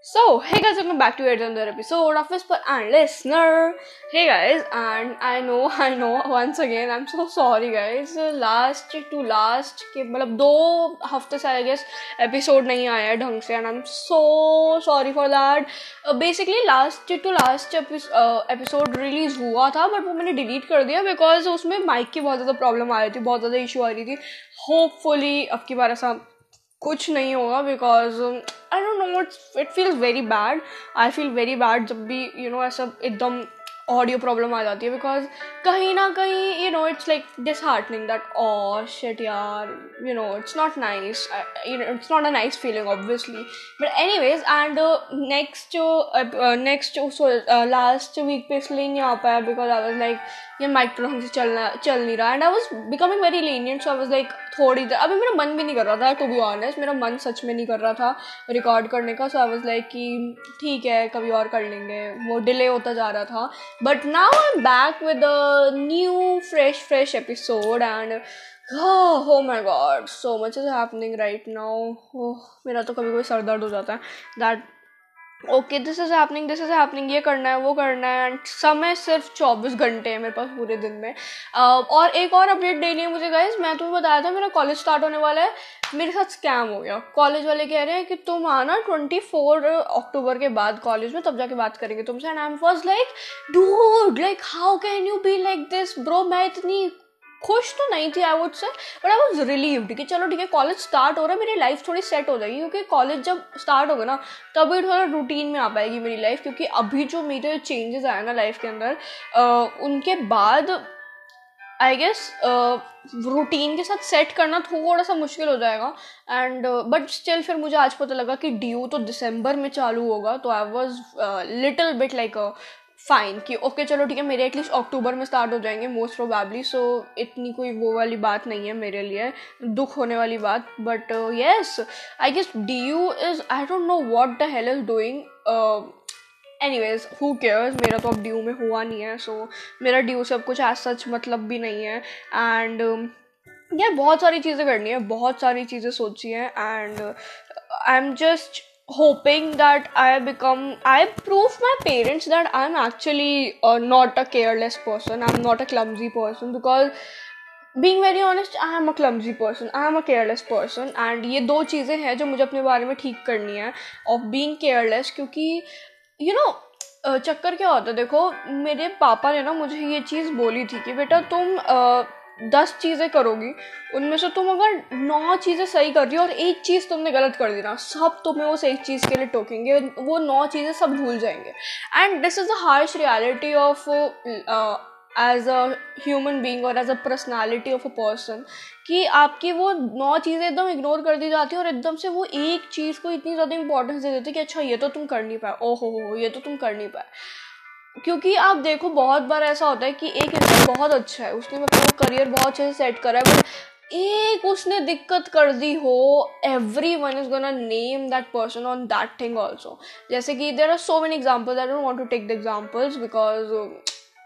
So, hey guys, welcome back to yet another episode of Whisper and Listener. Hey guys, and I know, I know, once again, I'm so sorry guys. Last to last के मतलब दो हफ़्ते से I guess episode नहीं आया है ढंग से and I am so sorry for that basically last to last episode release हुआ था बट वो मैंने डिलीट कर दिया बिकॉज़ उसमें माइक की बहुत ज़्यादा प्रॉब्लम आ रही थी बहुत ज़्यादा इशू आ रही थी होपफुली अब की बार ऐसा कुछ नहीं होगा because I don't know it's it feels very bad I feel very bad जब भी यू you नो know, ऐसा एकदम ऑडियो प्रॉब्लम आ जाती है बिकॉज़ कहीं ना कहीं you know it's like disheartening that oh shit यार you know it's not nice it's not a nice feeling obviously but anyways and next जो नेक्स्ट लास्ट वीक पे इसलिए नहीं आ पाया बिकॉज़ आई वॉज़ लाइक ये माइक तो से चलना चल नहीं रहा. And I was becoming very lenient so I was like थोड़ी देर अभी मेरा मन भी नहीं कर रहा था टू बी ऑनेस्ट मेरा मन सच में नहीं कर रहा था रिकॉर्ड करने का सो आई वॉज़ लाइक कि ठीक है, कभी और कर लेंगे. वो डिले होता जा रहा था. But now I am back with a new fresh fresh episode and oh my god so much is happening right now मेरा तो कभी कभी सर दर्द हो जाता है. That okay this is happening this is happening ये करना है वो करना है एंड समय सिर्फ़ चौबीस घंटे है मेरे पास पूरे दिन में। uh, और एक और अपडेट देनी है मुझे गाइज़ मैं तुम्हें बताया था मेरा कॉलेज स्टार्ट होने वाला है मेरे साथ स्कैम हो गया। कॉलेज वाले कह रहे हैं कि तुम आना ट्वेंटी फोर अक्टूबर के बाद कॉलेज में तब जाके बात करेंगे तुमसे and I am was like dude like how can you be like this bro मैं इतनी खुश तो नहीं थी I would say but I was relieved कि चलो ठीक है कॉलेज स्टार्ट हो रहा है, मेरी लाइफ थोड़ी सेट हो जाएगी, क्योंकि कॉलेज जब स्टार्ट होगा ना, तभी थोड़ा रूटीन में आ पाएगी मेरी लाइफ क्योंकि अभी जो मेरे चेंजेस आए ना लाइफ के अंदर उनके बाद आई गेस रूटीन के साथ सेट करना थोड़ा सा मुश्किल हो जाएगा एंड बट स्टिल फिर मुझे आज पता लगा कि ड्यू तो दिसंबर में चालू होगा तो I was little bit like fine कि ओके चलो ठीक है मेरे एटलीस्ट अक्टूबर में स्टार्ट हो जाएँगे मोस्ट प्रोबेबली सो इतनी कोई वो वाली बात नहीं है मेरे लिए दुख होने वाली बात but yes I guess D U is I don't know what the hell is doing anyways who cares मेरा तो अब ड्यू में हुआ नहीं है सो so, मेरा ड्यू से अब कुछ एज सच मतलब भी नहीं है एंड यार बहुत सारी चीज़ें करनी है बहुत सारी चीज़ें सोची हैं and I am just hoping that I become, I prove my parents that I'm actually uh, not a careless person, I'm not a clumsy person because being very honest I am a clumsy person I am a careless person and ये दो चीज़ें हैं जो मुझे अपने बारे में ठीक करनी है of being careless क्योंकि you know चक्कर क्या होता है देखो मेरे पापा ने ना मुझे ये चीज़ बोली थी कि बेटा तुम uh, दस चीज़ें करोगी, उनमें से तुम अगर नौ चीज़ें सही कर रही हो और एक चीज़ तुमने गलत कर दी ना, सब तुम्हें उस एक चीज़ के लिए टोकेंगे, वो नौ चीज़ें सब भूल जाएँगे। And this is the harsh reality of as a human being और as a personality of a person कि आपकी वो नौ चीज़ें एकदम इग्नोर कर दी जाती है और एकदम से वो एक चीज़ को इतनी ज़्यादा इंपॉर्टेंस दे देते कि अच्छा ये तो तुम कर नहीं पाए ओ हो हो, ये तो तुम कर नहीं पाए। क्योंकि आप देखो, बहुत बार ऐसा होता है कि एक इंसान बहुत अच्छा है, उसने मतलब करियर बहुत अच्छे से सेट करा है बट एक उसने दिक्कत कर दी हो everyone is gonna name that person on that thing also जैसे कि there are so many examples I don't want to take the examples because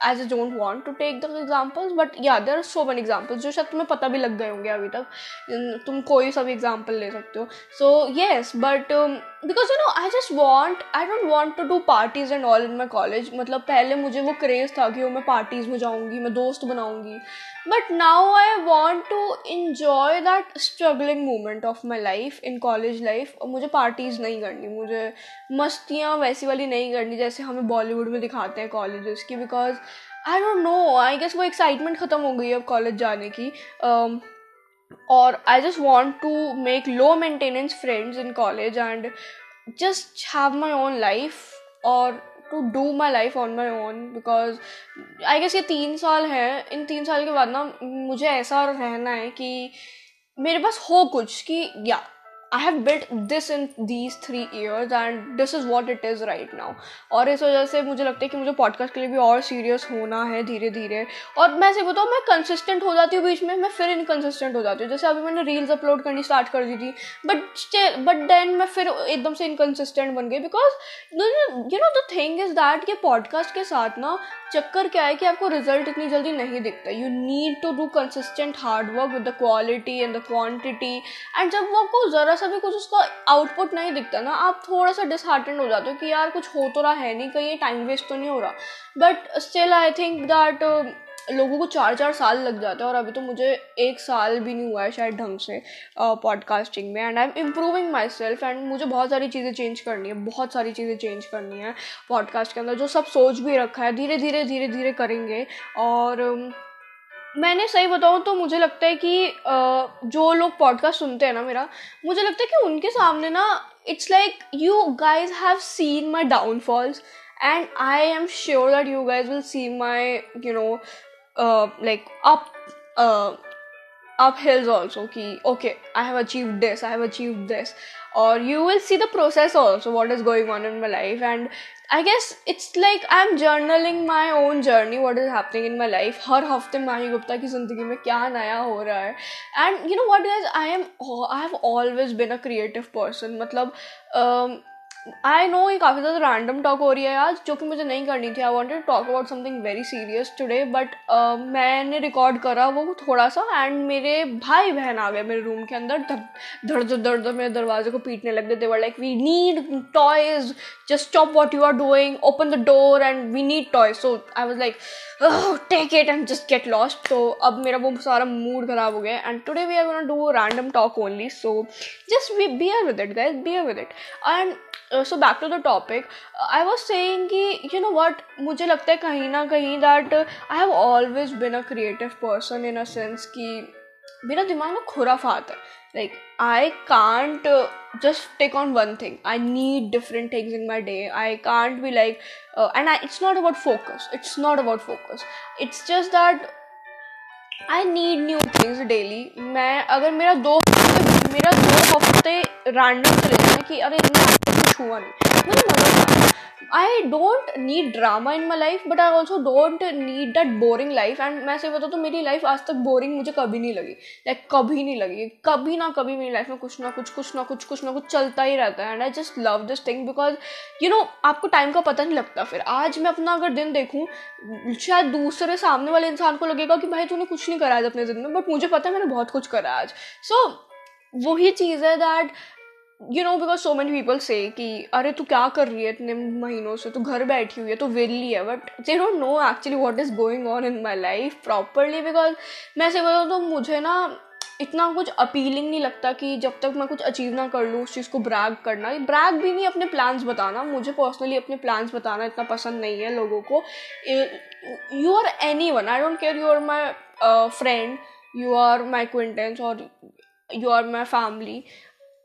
as I don't want to take the examples but yeah there are so many examples जो शायद तुम्हें पता भी लग गए होंगे अभी तक। तुम कोई सा भी एग्ज़ाम्पल ले सकते हो। So yes but because you know I just want I don't want to do parties and all in my college मतलब पहले मुझे वो क्रेज था कि मैं पार्टीज़ में जाऊँगी मैं दोस्त बनाऊँगी. But now I want to enjoy that struggling moment of my life in college life और मुझे पार्टीज़ नहीं करनी मुझे मस्तियाँ वैसी वाली नहीं करनी जैसे हमें बॉलीवुड में दिखाते हैं कॉलेजेस की because I don't know I guess वो एक्साइटमेंट ख़त्म हो गई है अब कॉलेज जाने की. Um, और I just want to make low maintenance friends in college and just have my own life और to do my life on my own because I guess ये तीन साल हैं। इन तीन साल के बाद ना मुझे ऐसा रहना है कि मेरे पास हो कुछ कि या I have built this in these three years and this is what it is right now और इस वजह से मुझे लगता है कि मुझे पॉडकास्ट के लिए भी और सीरियस होना है धीरे धीरे और मैं से बताऊँ मैं कंसिस्टेंट हो जाती हूँ बीच में, मैं फिर इनकन्सिस्टेंट हो जाती हूँ। जैसे अभी मैंने रील्स अपलोड करनी स्टार्ट कर दी थी बट बट देन मैं फिर एकदम से इनकन्सिस्टेंट बन गई because you know the thing is that कि पॉडकास्ट के साथ ना चक्कर क्या है कि आपको रिज़ल्ट इतनी जल्दी नहीं दिखता। You need to do consistent hard work with the quality and the quantity and जब वो आपको ज़रा सा भी कुछ उसका आउटपुट नहीं दिखता ना। आप थोड़ा सा डिसहार्टेंड हो जाते हो कि यार कुछ हो तो रहा है नहीं कहीं टाइम वेस्ट तो नहीं हो रहा। But still I think that लोगों को चार चार साल लग जाते हैं और अभी तो मुझे एक साल भी नहीं हुआ है शायद ढंग से पॉडकास्टिंग uh, में। And I am improving myself and मुझे बहुत सारी चीज़ें चेंज करनी है बहुत सारी चीज़ें चेंज करनी है पॉडकास्ट के अंदर जो सब सोच भी रखा है। धीरे धीरे धीरे धीरे करेंगे और um, मैंने सही बताऊँ तो मुझे लगता है कि जो लोग पॉडकास्ट सुनते हैं ना मेरा, मुझे लगता है कि उनके सामने ना it's like you guys have seen my downfalls and I am sure that you guys will see my you know like up up hills also कि okay I have achieve this I have achieve this or you will see the process also what is going on in my life. And i guess it's like i'm journaling my own journey what is happening in my life. हर हफ्ते माही गुप्ता की जिंदगी में क्या नया हो रहा है and you know what I am am I have always been a creative um, I know ये काफ़ी ज़्यादा रैंडम टॉक हो रही है आज जो कि मुझे नहीं करनी थी। I wanted to talk about something very serious today but मैंने रिकॉर्ड करा वो थोड़ा सा एंड मेरे भाई बहन आ गए मेरे रूम के अंदर धड़ धड़ धड़ धड़ मेरे दरवाजे को पीटने लग गए। They were like we need toys just stop what you are doing open the door and we need toys so I was like take it and just get lost तो अब मेरा वो सारा मूड खराब हो गया and today we are gonna do random talk only so just we bear with it guys bear with it and so back to the topic I was saying कि you know what मुझे लगता है कहीं ना कहीं that I have always been a creative person in a sense कि मेरा दिमाग खुरा फात है। Like I can't just take on one thing I need different things in my day I can't be like and I it's not about focus it's not about focus it's just that I need new things daily मैं, अगर मेरा दो मेरा दो हफ़्ते random चले जाए कि अरे इतना कुछ हुआ मतलब I don't need drama in my life but I also don't need that boring life and मैं सही बताऊँ तो मेरी लाइफ आज तक बोरिंग मुझे कभी नहीं लगी। लाइक like, कभी नहीं लगी। कभी ना कभी मेरी लाइफ में कुछ ना कुछ कुछ ना कुछ कुछ ना कुछ चलता ही रहता है। And I just love this thing because you know आपको टाइम का पता नहीं लगता फिर। आज मैं अपना अगर दिन देखूँ शायद दूसरे सामने वाले इंसान को लगेगा कि भाई तूने कुछ नहीं करा आज अपने दिन में बट मुझे पता है मैंने बहुत कुछ करा आज। सो so, वही चीज़ है that you know because so many people से कि, अरे, तू क्या कर रही है इतने महीनों से? तू घर बैठी हुई है तो वेली है but they don't know actually what is going on in my life properly because मैं ऐसे बताऊँ तो मुझे ना इतना कुछ अपीलिंग नहीं लगता कि जब तक मैं कुछ अचीव ना कर लूँ उस चीज़ को ब्रैग करना। ब्रैग भी नहीं, अपने प्लान्स बताना। मुझे पर्सनली अपने प्लान्स बताना इतना पसंद नहीं है लोगों को। You are anyone I don't care you are my friend you are my acquaintance और यू आर माई फैमिली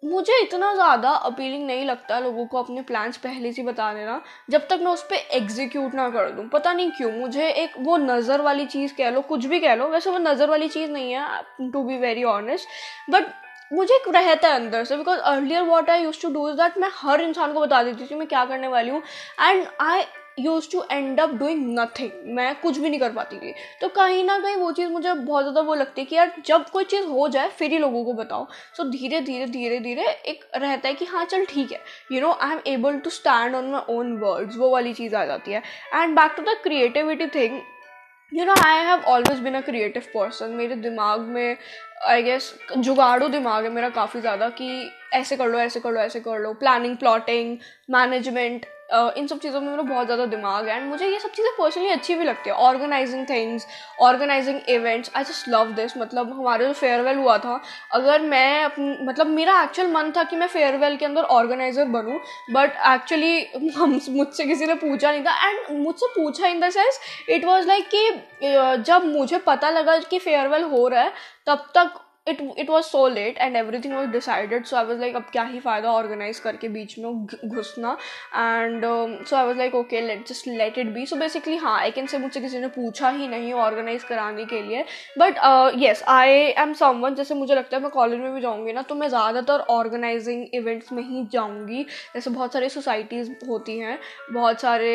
मुझे इतना ज़्यादा अपीलिंग नहीं लगता लोगों को अपने प्लान्स पहले से बता देना जब तक मैं उस पर एग्जीक्यूट ना कर दूँ। पता नहीं क्यों, मुझे एक वो नज़र वाली चीज़ कह लो, कुछ भी कह लो, वैसे वो नज़र वाली चीज़ नहीं है to be very honest but मुझे एक रहता है अंदर से because earlier what I use to do is that मैं हर इंसान को बता देती थी, मैं क्या करने वाली हूँ? And I use to end up doing nothing मैं कुछ भी नहीं कर पाती थी। तो कहीं ना कहीं वो चीज़ मुझे बहुत ज़्यादा वो लगती है कि यार जब कोई चीज़ हो जाए फिर ही लोगों को बताओ। सो so, धीरे धीरे धीरे धीरे एक रहता है कि हाँ चल ठीक है। You know I am able to stand on my own words वो वाली चीज़ आ जाती है। And back to the creativity thing you know I have always been a creative person मेरे दिमाग में आई गेस जुगाड़ू दिमाग है मेरा काफ़ी ज़्यादा कि ऐसे कर लो ऐसे कर लो ऐसे कर लो। प्लानिंग प्लॉटिंग मैनेजमेंट इन सब चीज़ों में मेरा बहुत ज़्यादा दिमाग है। एंड मुझे ये सब चीज़ें पर्सनली अच्छी भी लगती है। Organising things organising events I just love this मतलब हमारे जो फेयरवेल हुआ था, अगर मैं मतलब मेरा एक्चुअल मन था कि मैं फेयरवेल के अंदर ऑर्गेनाइजर बनूँ बट एक्चुअली हम मुझसे किसी ने पूछा नहीं था। एंड मुझसे पूछा in the sense it was like कि जब मुझे पता लगा कि फेयरवेल हो रहा है, तब तक it it was so late and every thing was decided so I was like अब क्या ही फ़ायदा ऑर्गेनाइज करके बीच में घुसना? And so I was like okay let just let it be so basically हाँ आई कैन से मुझसे किसी ने पूछा ही नहीं ऑर्गेनाइज कराने के लिए but yes I am someone जैसे मुझे लगता है मैं कॉलेज में भी जाऊँगी ना तो मैं ज़्यादातर ऑर्गेनाइजिंग इवेंट्स में ही जाऊँगी। जैसे बहुत सारी सोसाइटीज़ होती हैं बहुत सारे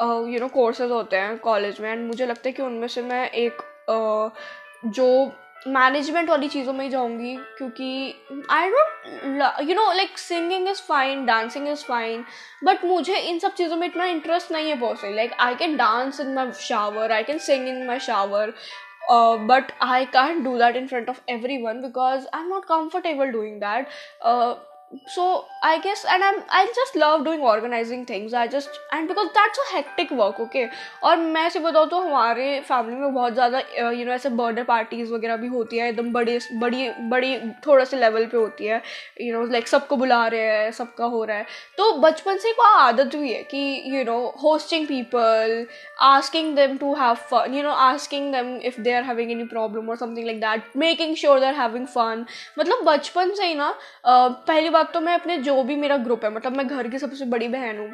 यू नो कोर्सेज होते हैं कॉलेज में एंड मुझे लगता है कि उनमें से मैं एक uh, जो मैनेजमेंट वाली चीज़ों में ही जाऊँगी क्योंकि I don't you know like singing is fine dancing is fine but मुझे इन सब चीज़ों में इतना इंटरेस्ट नहीं है बहुत personally like I can dance in my shower I can sing in my shower but I can do that in front of every because I am not comfortable doing Uh, so, I guess, and I'm, I just love doing organizing things. I just, and because that's a hectic work, okay? और मैं ऐसे बताऊँ तो हमारे family में बहुत ज़्यादा you know ऐसे बर्थडे पार्टीज़ वगैरह भी होती है, एकदम बड़ी बड़ी बड़ी, थोड़ा से लेवल पे होती है यू नो लाइक सबको बुला रहे हैं, सबका हो रहा है। तो बचपन से एक आदत हुई है कि you know hosting people asking them to have fun you know asking them if they are having any problem और something like that making sure they are having fun मतलब बचपन से ही ना पहली बात तो मैं अपने जो भी मेरा ग्रुप है मतलब मैं घर की सबसे बड़ी बहन हूँ।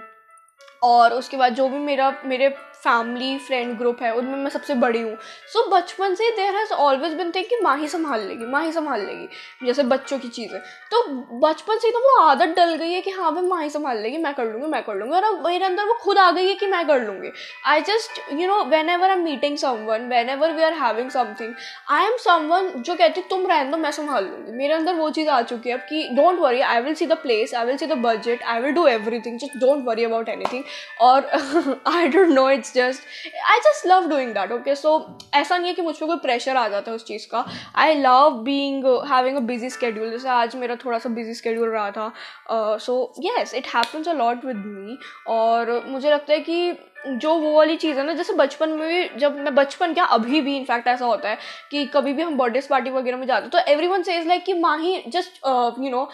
और उसके बाद जो भी मेरा, मेरे फैमिली फ्रेंड ग्रुप है उनमें मैं सबसे बड़ी हूँ। सो so, बचपन से there has always been think कि माँ ही संभाल लेगी माँ ही संभाल लेगी जैसे बच्चों की चीज़ें। तो बचपन से तो वो आदत डल गई है कि हाँ भाई माँ ही संभाल लेगी मैं कर लूँगी मैं कर लूँगी और अब मेरे अंदर वो खुद आ गई है कि मैं कर लूँगी। I just you know when I am meeting someone when we are having something I am someone जो कहती तुम रहने दो मैं संभाल लूँगी। मेरे अंदर वो चीज़ आ चुकी है अब कि don't worry I will see the place I will see the budget I will do everything just don't worry about anything और I don't know it's just I just love doing that okay so ऐसा नहीं है कि मुझ पर कोई pressure आ जाता है उस चीज़ का। I love being having a busy schedule जैसे आज मेरा थोड़ा सा बिज़ी स्केड्यूल रहा था। So yes it happens a lot with me और मुझे लगता है कि जो वो वाली चीज़ है ना, जैसे बचपन में भी, जब मैं बचपन क्या, अभी भी इनफैक्ट ऐसा होता है कि कभी भी हम बर्थडे पार्टी वगैरह में जाते तो एवरी वन सेज लाइक कि माँ ही just you know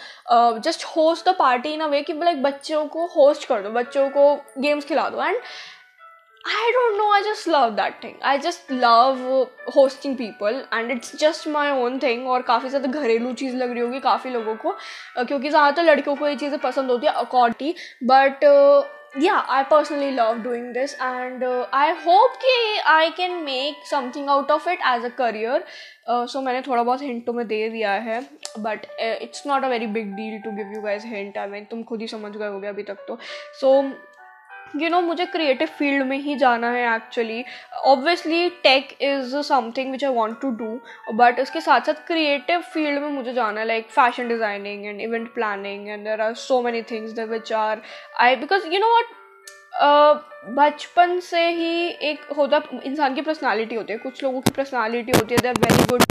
just host the party in a way कि लाइक बच्चों को होस्ट कर दो, बच्चों को गेम्स खिला दो। And I don't know I just love that thing I just love hosting people and it's just my own thing और काफ़ी ज़्यादा घरेलू चीज़ लग रही होगी काफ़ी लोगों को क्योंकि ज़्यादातर लड़कियों को ये चीज़ें पसंद होती है अकॉर्डी बट या I personally love doing this and I hope कि I can make something out of it as a career सो मैंने थोड़ा बहुत हिंटों में दे दिया है but it's not a very big deal to give you guys hint I मैं तुम खुद ही समझ गए हो होगे अभी तक तो. सो यू you नो मुझे क्रिएटिव फ़ील्ड में ही जाना है actually obviously tech is something which I want to do but उसके साथ साथ क्रिएटिव फ़ील्ड में मुझे जाना है like fashion designing and event planning and there are so many things which are I because you know what बचपन से ही एक होता इंसान की पर्सनालिटी होती है। कुछ लोगों की पर्सनालिटी होती है दे आर वेरी गुड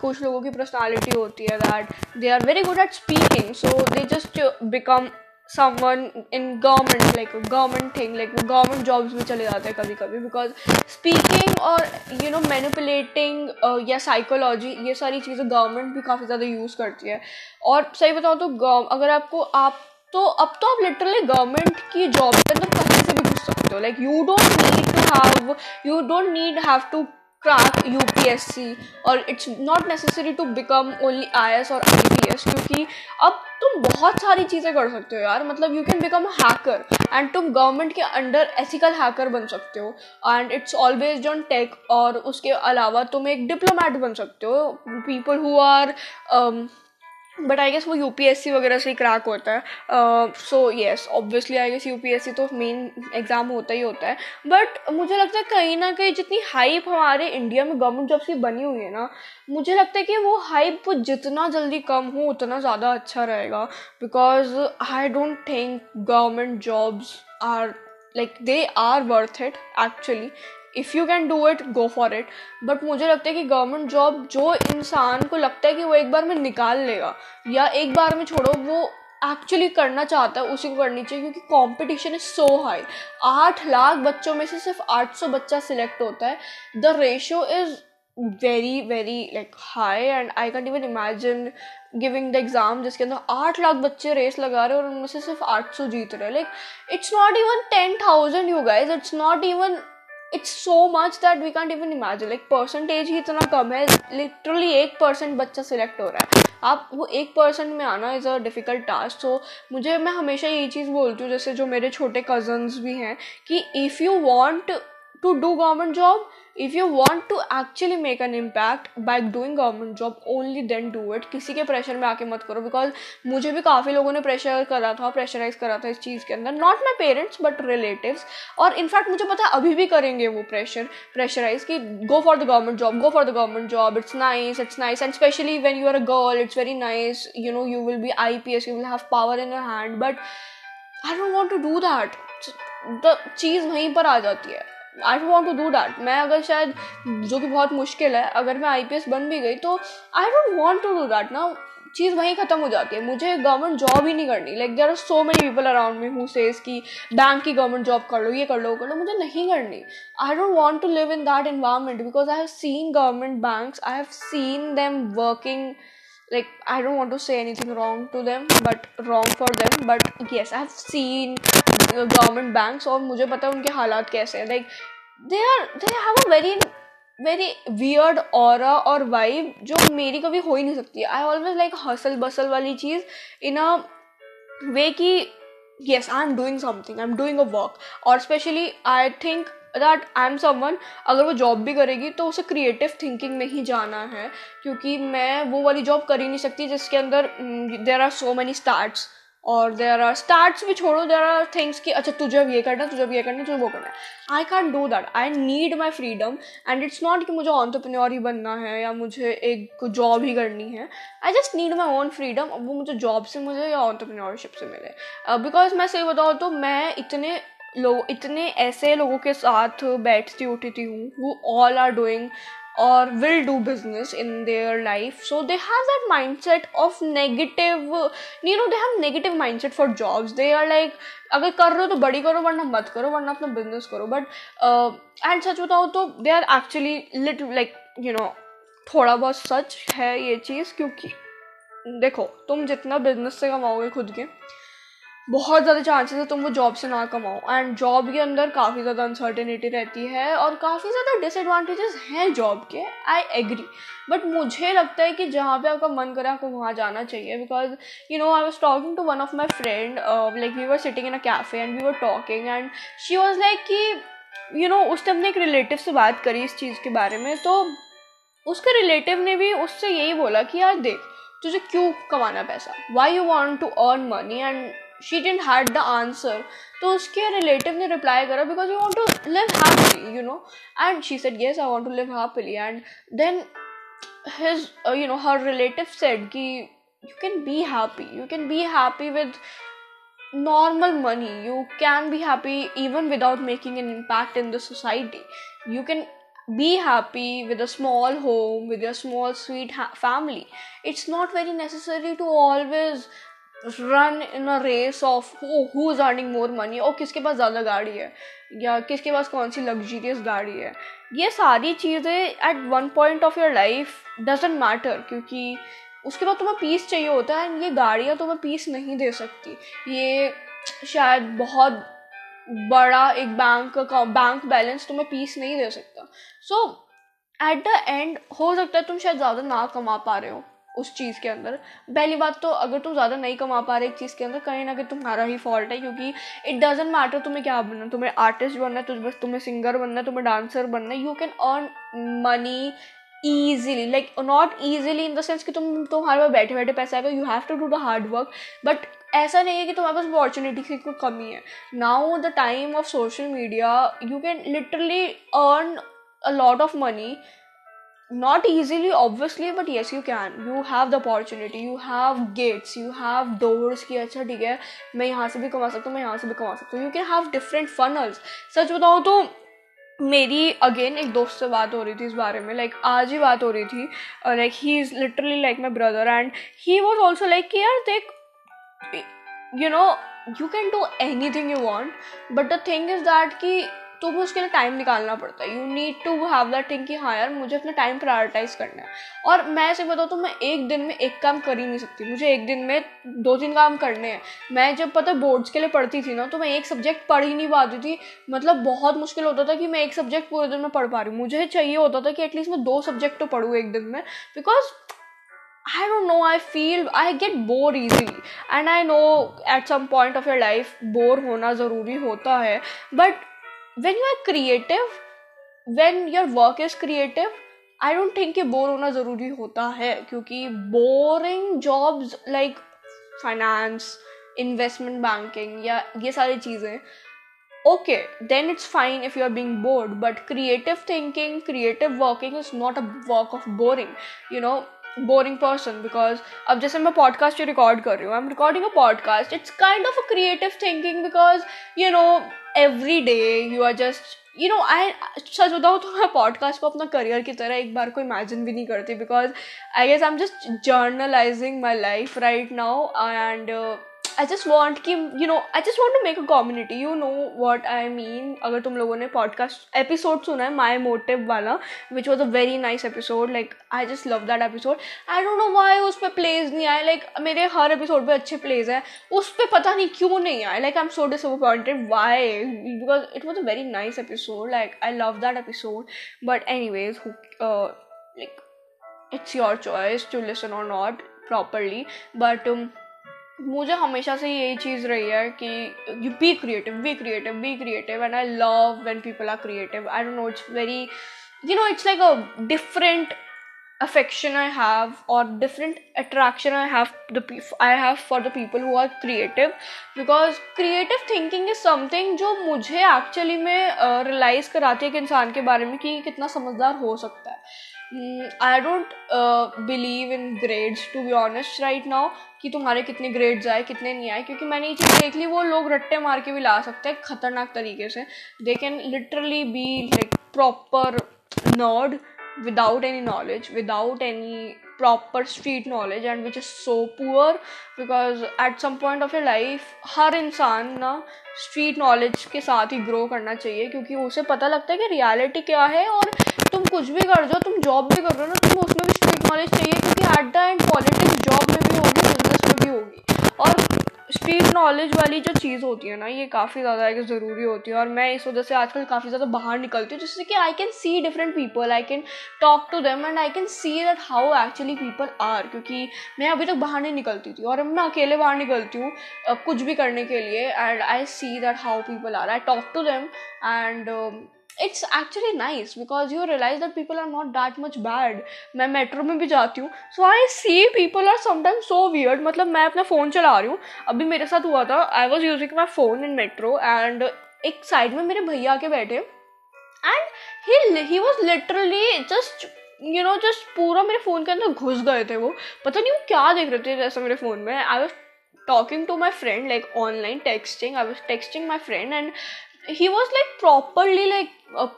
कुछ लोगों की पर्सनालिटी होती है that they are very good at speaking so they just become someone in government like government thing like government jobs में चले जाते हैं कभी कभी बिकॉज़ स्पीकिंग और यू नो मैनिपुलेटिंग या साइकोलॉजी ये सारी चीज़ें गवर्नमेंट भी काफ़ी ज़्यादा यूज़ करती है। और सही बताऊँ तो गव, अगर आपको, आप तो अब तो आप लिटरली गवर्नमेंट की जॉब के अंदर कहीं से भी घुस सकते हो। Like you don't need to have you don't need have to crack C और it's not necessary to become only I S और आई पी एस क्योंकि अब तुम बहुत सारी चीज़ें कर सकते हो यार। मतलब you can become hacker and तुम गवर्नमेंट के अंडर एथिकल हैकर बन सकते हो। And it's all based on tech और उसके अलावा तुम एक डिप्लोमैट बन सकते हो। People who are but I guess वो यू पी एस सी वगैरह से ही क्रैक होता है। So yes obviously I guess U P S C तो मेन एग्ज़ाम होता ही होता है। बट मुझे लगता है कहीं ना कहीं जितनी हाइप हमारे इंडिया में गवर्नमेंट जॉब से बनी हुई है ना, मुझे लगता है कि वो हाइप जितना जल्दी कम हो, उतना ज़्यादा अच्छा रहेगा। Because I don't think government jobs are like they are worth it actually if you can do it go for it but मुझे लगता है कि गवर्नमेंट जॉब जो इंसान को लगता है कि वो एक बार में निकाल लेगा, या एक बार में छोड़ो, वो एक्चुअली करना चाहता है, उसी को करनी चाहिए, क्योंकि कंपटीशन इज़ सो हाई आठ लाख बच्चों में से सिर्फ़ आठ सौ बच्चा सिलेक्ट होता है. The ratio is very very like high and I can't even imagine giving the exam जिसके अंदर आठ लाख बच्चे रेस लगा रहे हैं और उनमें से सिर्फ़ आठ सौ जीत रहे हैं. Like it's not even ten thousand you guys it's not even it's so much that we can't even imagine like percentage ही इतना कम है लिटरली एक परसेंट बच्चा सिलेक्ट हो रहा है। आप वो एक परसेंट में आना is a difficult task so मुझे, मैं हमेशा यही चीज़ बोलती हूँ, जैसे जो मेरे छोटे कजन्स भी हैं, कि if you want to do government job if you want to actually make an impact by doing government job only then do it किसी के प्रेशर में आके मत करो बिकॉज़ मुझे भी काफ़ी लोगों ने प्रेशर करा था प्रेशराइज करा था इस चीज़ के अंदर not my parents but relative और इनफैक्ट मुझे पता है, अभी भी करेंगे वो प्रेशर प्रेशराइज कि go for the government job go for the government job it's nice it's nice and specially when you are a girl it's very nice you know you will be I P S you will have power in your hand but I don't want to do that the चीज़ वहीं पर आ जाती है। I want to do that मैं अगर शायद, जो कि बहुत मुश्किल है, अगर मैं आई बन भी गई तो I don't want to do that ना चीज़ वहीं ख़त्म हो जाती है। मुझे गवर्नमेंट जॉब ही नहीं करनी। Like there are so many people around me who says कि बैंक की गवर्नमेंट जॉब कर लो, ये कर लो कर लो. मुझे नहीं करनी। I don't want to live in that environment because I have seen government banks I have seen them working like, i don't want to say anything wrong to them, but wrong for them, but yes, i have seen government banks और मुझे पता है उनके हालात कैसे हैं। Like, they are, they have a very very weird और और वाइब जो मेरी कभी हो ही नहीं सकती। I always like hustle bustle वाली चीज़ इन अ वे की yes I am doing something I am doing a work और specially I think that I am someone अगर वो जॉब भी करेगी तो उसे क्रिएटिव थिंकिंग में ही जाना है, क्योंकि मैं वो वाली जॉब कर ही नहीं सकती जिसके अंदर there are so many starts और देर आर स्टार्ट भी छोड़ो देर आर थिंग्स कि अच्छा तुझे अब ये करना तुझे अब ये करना तुझे वो करना है. I can do that I need my freedom and it's not कि मुझे ऑन्टरप्रन्योर ही बनना है या मुझे एक जॉब ही करनी है. I just need my own freedom वो मुझे जॉब से मिले या ऑन्टरप्रन्योरशिप से मिले. बिकॉज़ uh, मैं सही बताऊँ तो मैं इतने लोग इतने ऐसे लोगों के साथ बैठती उठती हूँ वो all are doing or will do business in their life so they have that mindset of negative you know they have negative mindset for jobs they are like अगर कर रहे हो तो बड़ी करो वरना मत करो वरना अपना बिज़नेस करो बट एंड सच बताओ तो they are actually lit like you know थोड़ा बहुत सच है ये चीज़ क्योंकि देखो तुम जितना बिज़नेस से कमाओगे खुद के बहुत ज़्यादा चांसेस है तुम वो जॉब से ना कमाओ। एंड जॉब के अंदर काफ़ी ज़्यादा अनसर्टेनिटी रहती है और काफ़ी ज़्यादा डिसएडवांटेजेस हैं जॉब के आई एग्री बट मुझे लगता है कि जहाँ पे आपका मन करे, आपको वहाँ जाना चाहिए because you know I was talking to one of my friend like we were sitting in a cafe and we were talking and she was like कि यू नो उसने अपने एक रिलेटिव से बात करी इस चीज़ के बारे में तो उसके रिलेटिव ने भी उससे यही बोला कि यार देख, तुझे क्यों कमाना पैसा? Why you want to earn money and she didn't had the answer तो उसके रिलेटिव ने रिप्लाई करा because you want to live happy you know and she said guess I want to live happily and then his you know her relative said कि you can be happy you can be happy with normal money you can be happy even without making an impact in the society you can be happy with a small home with a small sweet family it's not very necessary to always run in a race of who is earning more money और किसके पास ज़्यादा गाड़ी है? या किसके पास कौन सी luxurious गाड़ी है? ये सारी चीज़ें at one point of your life doesn't matter क्योंकि उसके बाद तुम्हें पीस चाहिए होता है एंड ये गाड़ियाँ तुम्हें पीस नहीं दे सकती। ये शायद बहुत बड़ा एक बैंक का बैंक बैलेंस तुम्हें पीस नहीं दे सकता। सो एट द एंड हो सकता है तुम शायद ज़्यादा ना कमा पा रहे हो। उस चीज़ के अंदर। पहली बात तो अगर तुम ज़्यादा नहीं कमा पा रहे एक चीज़ के अंदर, कहीं ना कहीं तुम्हारा ही फॉल्ट है क्योंकि इट डजेंट मैटर तुम्हें क्या बनना, तुम्हें आर्टिस्ट बनना है बस तुम्हें सिंगर बनना है, तुम्हें डांसर बनना है you can earn money easily like not easily in the sense कि तुम, तुम्हारे पास बैठे बैठे पैसा आएगा you have to do the hard work but ऐसा नहीं है कि तुम्हारे पास अपॉर्चुनिटी की कोई कमी है। Now the time of social media you can literally earn a lot of money not easily obviously but yes you can. You have the opportunity. You have gates. You have doors कि अच्छा ठीक है मैं यहाँ से भी कमा सकता हूँ मैं यहाँ से भी कमा सकता हूँ। You can have different funnels सच बताऊँ तो मेरी अगेन एक दोस्त से बात हो रही थी इस बारे में लाइक like, आज ही बात हो रही थी। Like he is literally like my brother and he was also like कि यार देख you know you can do anything you want but the thing is that कि तो भी उसके लिए टाइम निकालना पड़ता है। You need to have that thing कि हाँ यार मुझे अपना टाइम प्रायोरिटाइज करना है। और मैं ऐसे बताऊँ तो मैं एक दिन में एक काम कर ही नहीं सकती। मुझे एक दिन में दो तीन काम करने हैं। मैं जब पता बोर्ड्स के लिए पढ़ती थी ना तो मैं एक सब्जेक्ट पढ़ ही नहीं पाती थी। मतलब बहुत मुश्किल होता था कि मैं एक सब्जेक्ट पूरे दिन में पढ़ पा रही हूँ। मुझे चाहिए होता था कि एटलीस्ट मैं दो सब्जेक्ट तो पढ़ूँ एक दिन में। Because I don't know, I feel I get bored easily. And I know at some point of your life bore होना ज़रूरी होता है। But when you are creative when your work is creative I don't think ये bore होना ज़रूरी होता है, क्योंकि boring jobs like finance investment banking या ये सारी चीज़ें okay then it's fine if you are being bored but creative thinking creative working is not a work of boring you know boring person because अब जैसे मैं podcast ही record कर रही हूँ I am recording a podcast it's kind of a creative thinking because you know every day you are just you know I सच बताऊँ तो मैं पॉडकास्ट को अपना करियर की तरह एक बार को इमेजिन भी नहीं करती because I guess I am just journalizing my life right now and I just want कि you know I just want to make a community you know what I mean अगर तुम लोगों ने पॉडकास्ट एपिसोड सुना है my motive वाला which was a very nice episode like I just love that episode I don't know why उस पर pledge नहीं आए. लाइक like, मेरे हर एपिसोड पर अच्छे प्लेज है. उस पर पता नहीं क्यों नहीं आए. Like I am so disappointed why because it was a very nice episode like I love that episode but anyways like it's your choice to listen और नॉट प्रॉपरली बट मुझे हमेशा से यही चीज़ रही है कि you be creative be creative be creative and I love when people are creative I don't know it's very you know it's like a different affection I have और different attraction I have the I have for the people who are creative because creative thinking is something जो मुझे actually में realise uh, कराती है एक इंसान के बारे में कि कितना समझदार हो सकता है। I don't believe in grades to be honest right now कि तुम्हारे कितने ग्रेड्स आए, कितने नहीं आए, क्योंकि मैंने ये चीज़ देख ली, वो लोग रट्टे मार के भी ला सकते हैं, खतरनाक तरीके से। They can literally be like proper nerd without any knowledge without any proper street knowledge and which is so poor because at some point of your life, हर इंसान ना स्ट्रीट नॉलेज के साथ ही ग्रो करना चाहिए क्योंकि उसे पता लगता है कि रियलिटी क्या है और तुम कुछ भी कर जाओ तुम जॉब भी कर रहे हो ना, तुम्हें उसमें भी स्ट्रीट नॉलेज चाहिए क्योंकि at the end politics job में भी होगी बिज़नेस में भी होगी। और स्ट्रीट नॉलेज वाली जो चीज़ होती है ना, ये काफ़ी ज़्यादा एक ज़रूरी होती है और मैं इस वजह से आजकल काफ़ी ज़्यादा बाहर निकलती हूँ, जिससे कि I can see different people I can talk to them and I can see that how actually people are क्योंकि मैं अभी तक बाहर नहीं निकलती थी और अब मैं अकेले बाहर निकलती हूँ कुछ भी करने के लिए and I see that how people are I talk to them and it's actually nice because you realize that people are not that much bad मैं मेट्रो में भी जाती हूँ so I see people are sometime so weird मतलब मैं अपना phone चला रही हूँ। अभी मेरे साथ हुआ था I was using my phone in metro and एक साइड में मेरे भैया आके बैठे and he was literally just you know just पूरा मेरे फ़ोन के अंदर घुस गए थे वो। पता नहीं वो क्या देख रहे थे जैसे मेरे फ़ोन में। I was talking to my friend, like, online texting. I was texting my friend and he was like properly like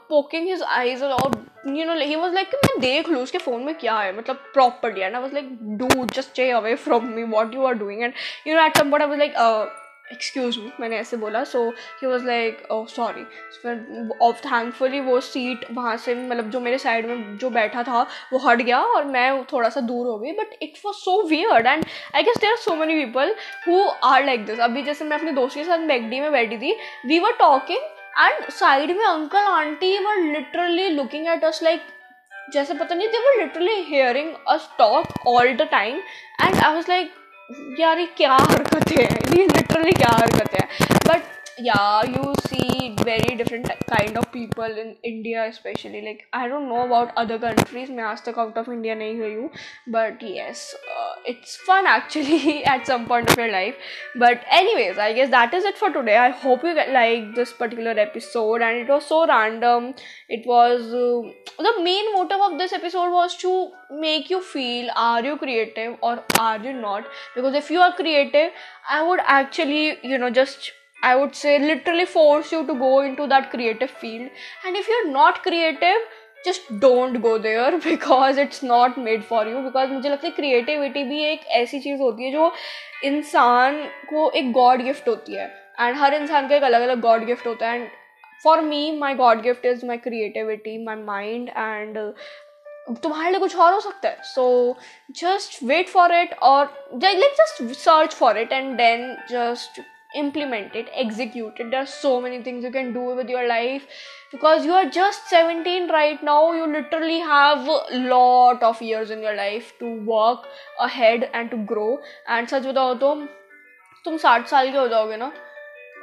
poking his eyes और you know he was like मैं देख लूँ उसके फ़ोन में क्या है मतलब properly and I was like do just stay away from me what you are doing and you know at some I like excuse me मैंने ऐसे बोला so he was like sorry फिर ऑफ़ थैंकफुली वो seat वहाँ से मतलब जो मेरे साइड में जो बैठा था, वो हट गया और मैं थोड़ा सा दूर हो गई but it was so weird and I guess there are so many people who are like this अभी जैसे मैं अपने दोस्त के साथ मैगडी में बैठी थी we were talking and side में uncle aunty were literally looking at us like जैसे पता नहीं they were literally hearing us talk all the time and I was like यार ये क्या हरकत है? ये लिटरली क्या हरकत है? But yeah you see very different kind of people in india especially like i don't know about other countries मैं आज तक out of india नहीं गई हूँ but yes uh, it's fun actually at some point of your life but anyways i guess that is it for today i hope you like this particular episode and it was so random it was uh, the main motive of this episode was to make you feel are you creative or are you not because if you are creative i would actually you know just I would say literally force you to go into that creative field. And if you're not creative, just don't go there because it's not made for you. Because मुझे लगता है creativity भी एक ऐसी चीज़ होती है जो इंसान को एक गॉड गिफ्ट होती है एंड हर इंसान का एक अलग अलग गॉड गिफ्ट होता है and for me my god gift is my creativity my mind and तुम्हारे लिए कुछ और हो सकता है so just wait for it और like just search for it and then just implement it execute it there are so many things you can do with your life because you are just 17 right now you literally have a lot of years in your life to work ahead and to grow and सच बताओ तो तुम साठ साल के हो जाओगे ना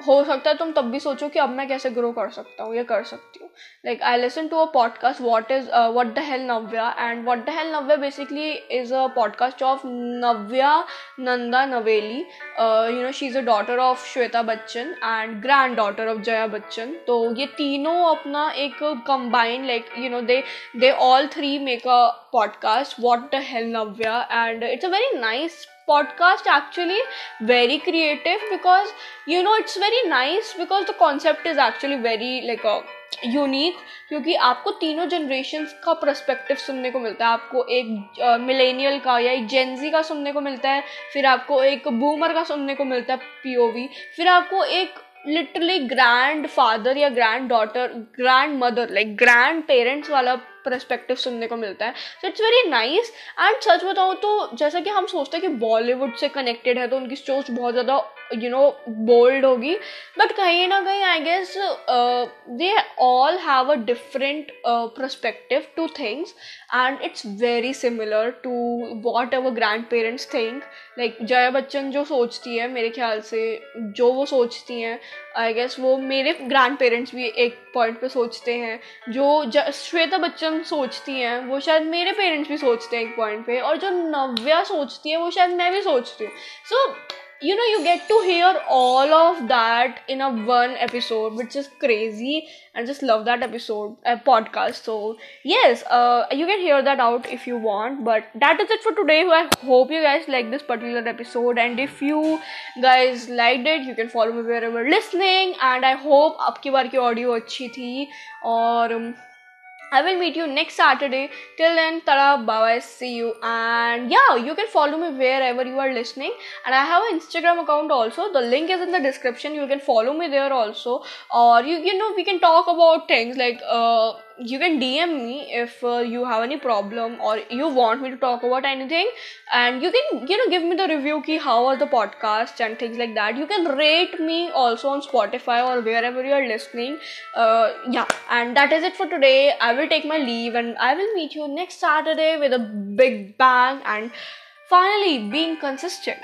हो सकता है तुम तब भी सोचो कि अब मैं कैसे ग्रो कर सकता हूँ, या कर सकती हूँ। Like I listen to a podcast what is what the hell Navya and what the hell Navya basically is a podcast of Navya Nanda Naveli you know she is a daughter of Shweta Bachchan and granddaughter of Jaya Bachchan तो ये तीनों अपना एक combined like you know they they all three make a podcast what the hell Navya and it's a very nice podcast actually very creative because, you know, it's very nice because the concept is actually very, like a unique क्योंकि आपको तीनों generation का perspective सुनने को मिलता है। आपको एक मिलेनियल का या एक जेंजी का सुनने को मिलता है, फिर आपको एक बूमर का सुनने को मिलता है पीओवी फिर आपको एक लिटरली ग्रैंड फादर या granddaughter grandmother like grandparents वाला परस्पेक्टिव सुनने को मिलता है। So it's very nice and सच बताओ तो जैसा कि हम सोचते हैं कि बॉलीवुड से कनेक्टेड है तो उनकी सोच बहुत ज़्यादा यू नो बोल्ड होगी। बट कहीं ना कहीं I guess they all have a different perspective to things and it's very similar to whatever grandparents think like Jaya Bachchan जो सोचती है, मेरे ख्याल से, जो वो सोचती हैं आई गेस वो मेरे ग्रैंड पेरेंट्स भी एक पॉइंट पे सोचते हैं। जो श्वेता बच्चन सोचती हैं वो शायद मेरे पेरेंट्स भी सोचते हैं एक पॉइंट पे और जो नव्या सोचती है वो शायद मैं भी सोचती हूँ। So so, you know you get to hear all of that in a one episode which is crazy i just love that episode a podcast so yes uh, you can hear that out if you want but that is it for today i hope you guys like this particular episode and if you guys liked it you can follow me wherever listening and i hope आपकी बार की audio अच्छी थी और I will meet you next Saturday. Till then, tada, bye bye, see you. And yeah, you can follow me wherever you are listening. And I have an Instagram account also. The link is in the description. You can follow me there also. Or you, you know, we can talk about things like uh you can DM me if uh, you have any problem or you want me to talk about anything, and you can you know give me the review key how was the podcast and things like that. You can rate me also on Spotify or wherever you are listening. Uh, yeah, and that is it for today. I will take my leave and I will meet you next Saturday with a big bang and finally being consistent.